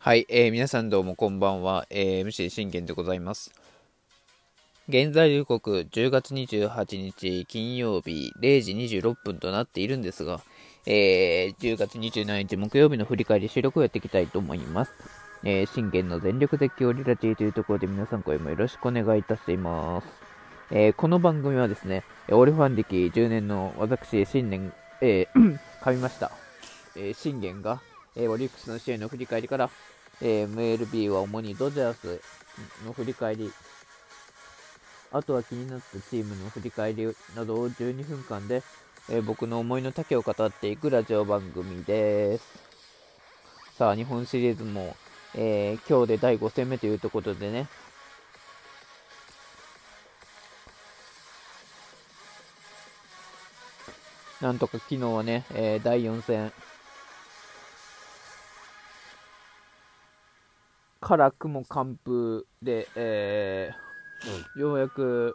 はい、えー、皆さんどうもこんばんは、えー、MC 信玄でございます。現在時刻10月28日金曜日0時26分となっているんですが、えー、10月27日木曜日の振り返り収録をやっていきたいと思います。えー、信玄の全力絶叫リラティというところで皆さん声もよろしくお願いいたします。えー、この番組はですね、オリファン歴10年の私、信玄、えー、噛みました。えー、信玄が、えー、オリックスの試合の振り返りから、えー、MLB は主にドジャースの振り返り、あとは気になったチームの振り返りなどを12分間で、えー、僕の思いの丈を語っていくラジオ番組です。さあ、日本シリーズも、えー、今日で第5戦目というところでね、なんとか昨日はね、えー、第4戦、から雲完封で、えー、ようやく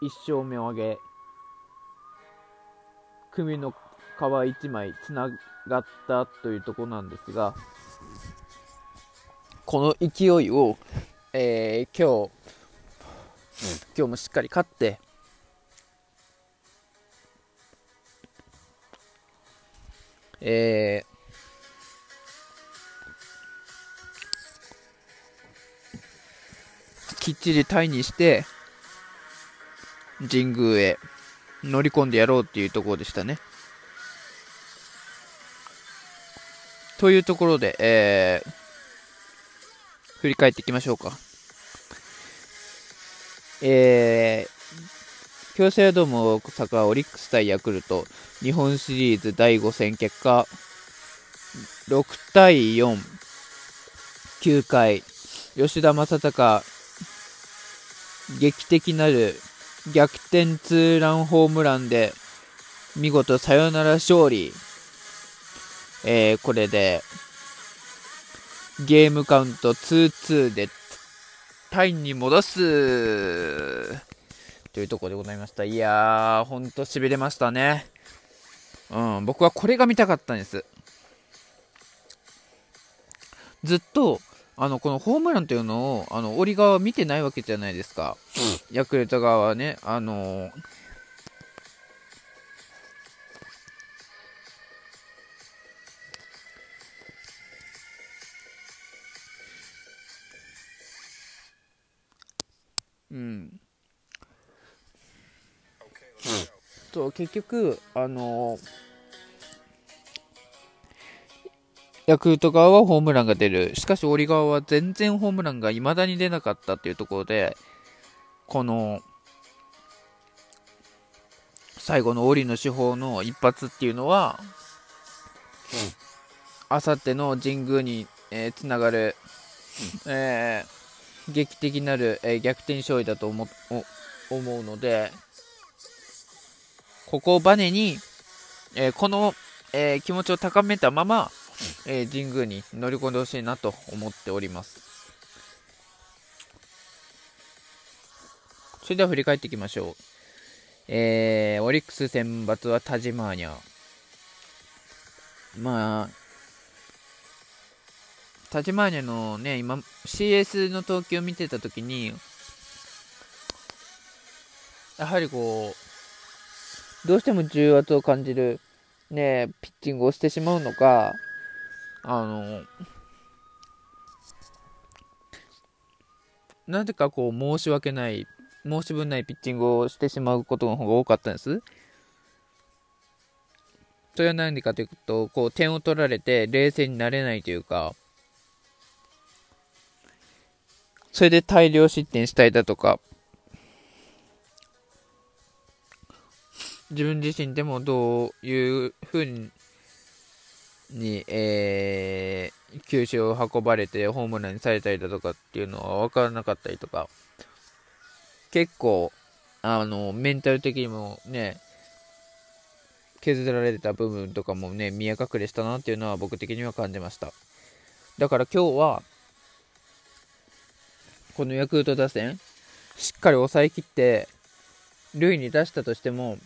1勝目を挙げ、組の皮1枚つながったというところなんですが、この勢いを、えー、今日、今日もしっかり勝って、えー、きっちりタイにして、神宮へ乗り込んでやろうっていうところでしたね。というところで、えー、振り返っていきましょうか。えー、京セラドーム大阪オリックス対ヤクルト日本シリーズ第5戦結果6対4、9回、吉田正尚劇的なる逆転ツーランホームランで見事サヨナラ勝利。えー、これでゲームカウント2-2でタイに戻すというところでございました。いやー、ほんと痺れましたね。うん、僕はこれが見たかったんです。ずっとあの、このホームランというのを、あの、折側見てないわけじゃないですか。うん、ヤクルト側はね、あのうん。と、結局、あのーヤクルト側はホームランが出る。しかし、オリ側は全然ホームランが未だに出なかったっていうところで、この、最後のオリの手法の一発っていうのは、あさっての神宮に、えー、つながる、えー、劇的なる、えー、逆転勝利だと思思うので、ここをバネに、えー、この、えー、気持ちを高めたまま、えー、神宮に乗り込んでほしいなと思っております。それでは振り返っていきましょう。えー、オリックス選抜はタジマーニャ。まあ、タジマーニャのね、今、CS の投球を見てたときに、やはりこう、どうしても重圧を感じる、ね、ピッチングをしてしまうのか、あの、なぜかこう申し訳ない、申し分ないピッチングをしてしまうことの方が多かったんです。それは何でかというと、こう点を取られて冷静になれないというか、それで大量失点したいだとか、自分自身でもどういうふうにに、えー、球種を運ばれてホームランにされたりだとかっていうのは分からなかったりとか、結構、あの、メンタル的にもね、削られた部分とかもね、見え隠れしたなっていうのは僕的には感じました。だから今日は、このヤクルト打線、しっかり抑えきって、塁に出したとしても、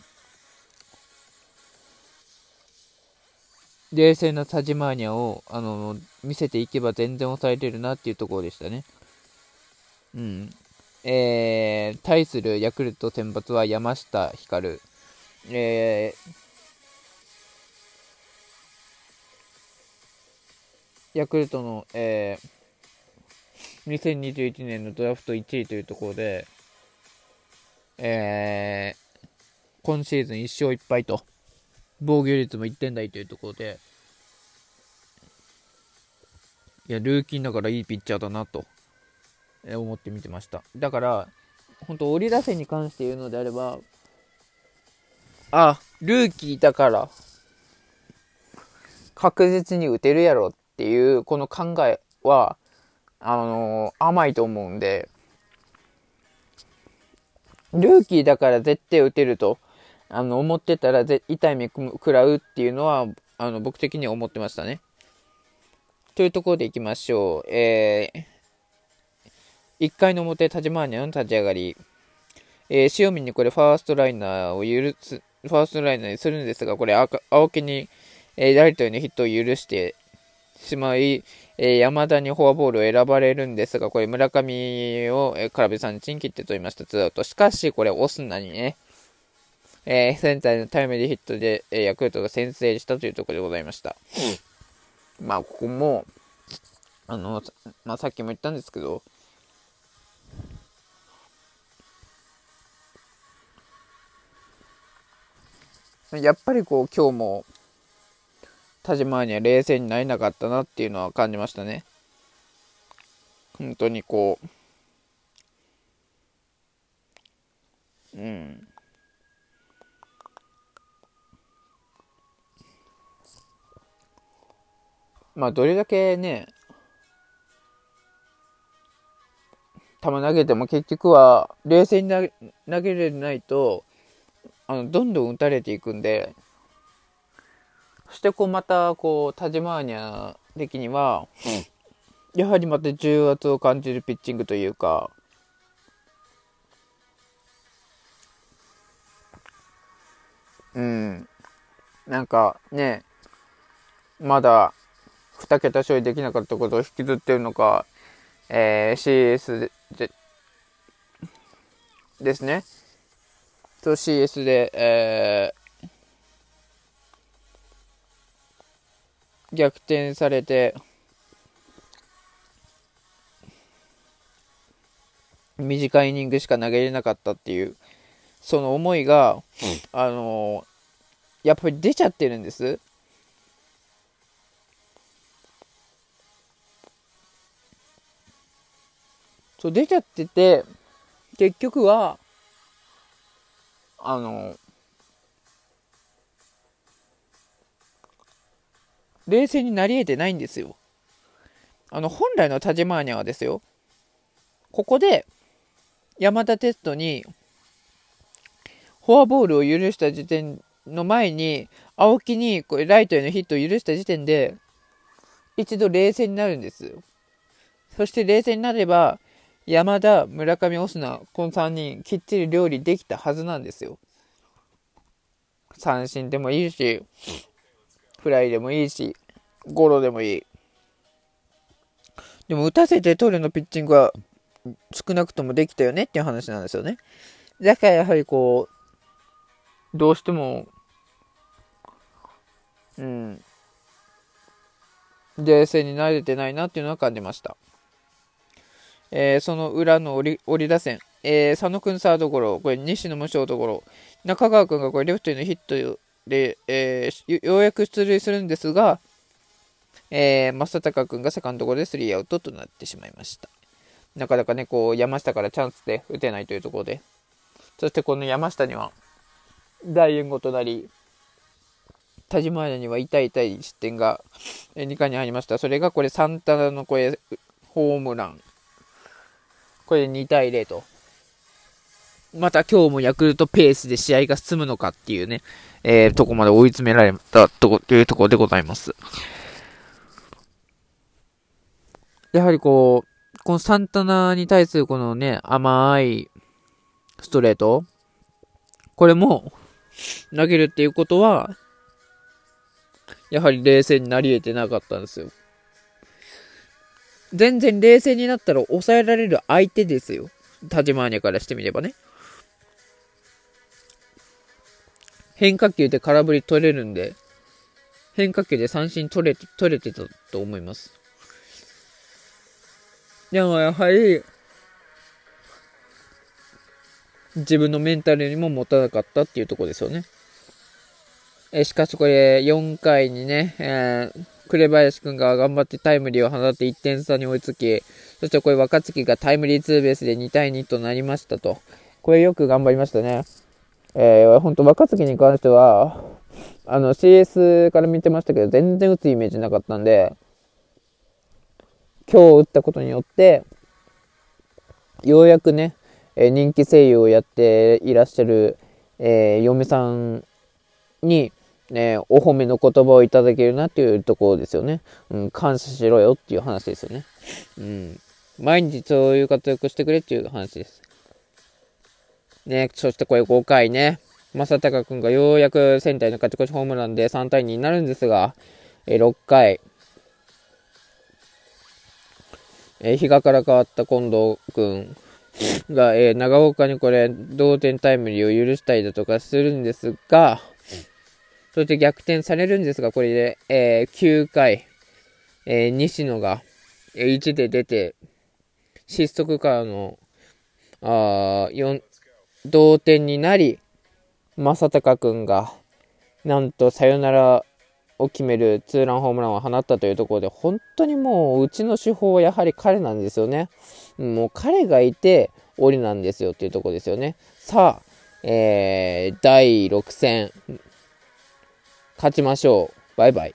冷静なタジマーニャを、あの、見せていけば全然抑えれるなっていうところでしたね。うん。えー、対するヤクルト先発は山下光。えー、ヤクルトの、えー、2021年のドラフト1位というところで、えー、今シーズン1勝1敗と、防御率も1点台というところで、いや、ルーキーだからいいピッチャーだなと思って見てました。だから、本当、折り打線に関して言うのであれば、あ、ルーキーだから、確実に打てるやろっていう、この考えは、あのー、甘いと思うんで、ルーキーだから絶対打てると、あの、思ってたら痛い目食らうっていうのは、あの、僕的には思ってましたね。というところでいきましょう。えー、1回の表、田島アニャの立ち上がり。えー、塩見にこれファーストライナーを許す、ファーストライナーにするんですが、これ青木に、えー、ライトへのヒットを許してしまい、えー、山田にフォアボールを選ばれるんですが、これ村上を、えー、空振り三振切って取りました、ツーアウト。しかし、これオスナにね、えー、センターのタイムリーヒットで、えー、ヤクルトが先制したというところでございました。まあ、ここも、あの、まあ、さっきも言ったんですけど、やっぱりこう今日も田島には冷静になれなかったなっていうのは感じましたね。本当にこう、うん。まあ、どれだけね、球投げても結局は冷静に投げれないと、あの、どんどん打たれていくんで、そしてこうまたこう、タジマーニャ的には、やはりまた重圧を感じるピッチングというか、うん、なんかね、まだ2桁勝利できなかったことを引きずってるのか、えー、CS でですね。と CS で、えー、逆転されて、短いイニングしか投げれなかったっていう、その思いが、あのー、やっぱり出ちゃってるんです。そう、出ちゃってて、結局は、あの、冷静になり得てないんですよ。あの、本来のタジマーニャはですよ、ここで、山田テストに、フォアボールを許した時点の前に、青木にこれライトへのヒットを許した時点で、一度冷静になるんです。そして冷静になれば、山田、村上、オスナ、この3人、きっちり料理できたはずなんですよ。三振でもいいし、フライでもいいし、ゴロでもいい。でも打たせて取るのピッチングは少なくともできたよねっていう話なんですよね。だからやはりこう、どうしても、うん、冷静に慣れてないなっていうのは感じました。えー、その裏の折り打線、えー、佐野君サードゴロ、これ西野もショートゴロ、中川君がこれレフトへのヒットで、えー、ようやく出塁するんですが、えー、正隆君がセカンドゴロでスリーアウトとなってしまいました。なかなかね、こう、山下からチャンスで打てないというところで、そしてこの山下には、大援護となり、田島屋には痛い痛い失点が2回に入りました。それがこれ、サンタナのこれ、ホームラン。これで2対0と。また今日もヤクルトペースで試合が進むのかっていうね、えー、とこまで追い詰められたとこ、というところでございます。やはりこう、このサンタナに対するこのね、甘いストレート、これも投げるっていうことは、やはり冷静になり得てなかったんですよ。全然冷静になったら抑えられる相手ですよ。タジマーニャからしてみればね。変化球で空振り取れるんで、変化球で三振取れ取れてたと思います。でもやはり、自分のメンタルにも持たなかったっていうとこですよね。えしかしこれ4回にね、えー、紅林君が頑張ってタイムリーを放って1点差に追いつき、そしてこれ若月がタイムリーツーベースで2対2となりましたと。これよく頑張りましたね。えー、本当若月に関しては、あの CS から見てましたけど、全然打つイメージなかったんで、今日打ったことによって、ようやくね、えー、人気声優をやっていらっしゃる、えー、嫁さんに、ね、お褒めの言葉をいただけるなっていうところですよね。うん、感謝しろよっていう話ですよね。うん。毎日そういう活躍してくれっていう話です。ね、そしてこれ5回ね、正隆君がようやく仙台の勝ち越しホームランで3対2になるんですが、え6回、え比嘉から変わった近藤君が、え長岡にこれ同点タイムリーを許したりだとかするんですが、そして逆転されるんですが、これで、えー、9回、えー、西野が、1で出て、失速からの、あ、同点になり、正隆君が、なんとサヨナラを決めるツーランホームランを放ったというところで、本当にもう、うちの手法はやはり彼なんですよね。もう彼がいて、檻なんですよっていうところですよね。さあ、えー、第6戦、勝ちましょう。バイバイ。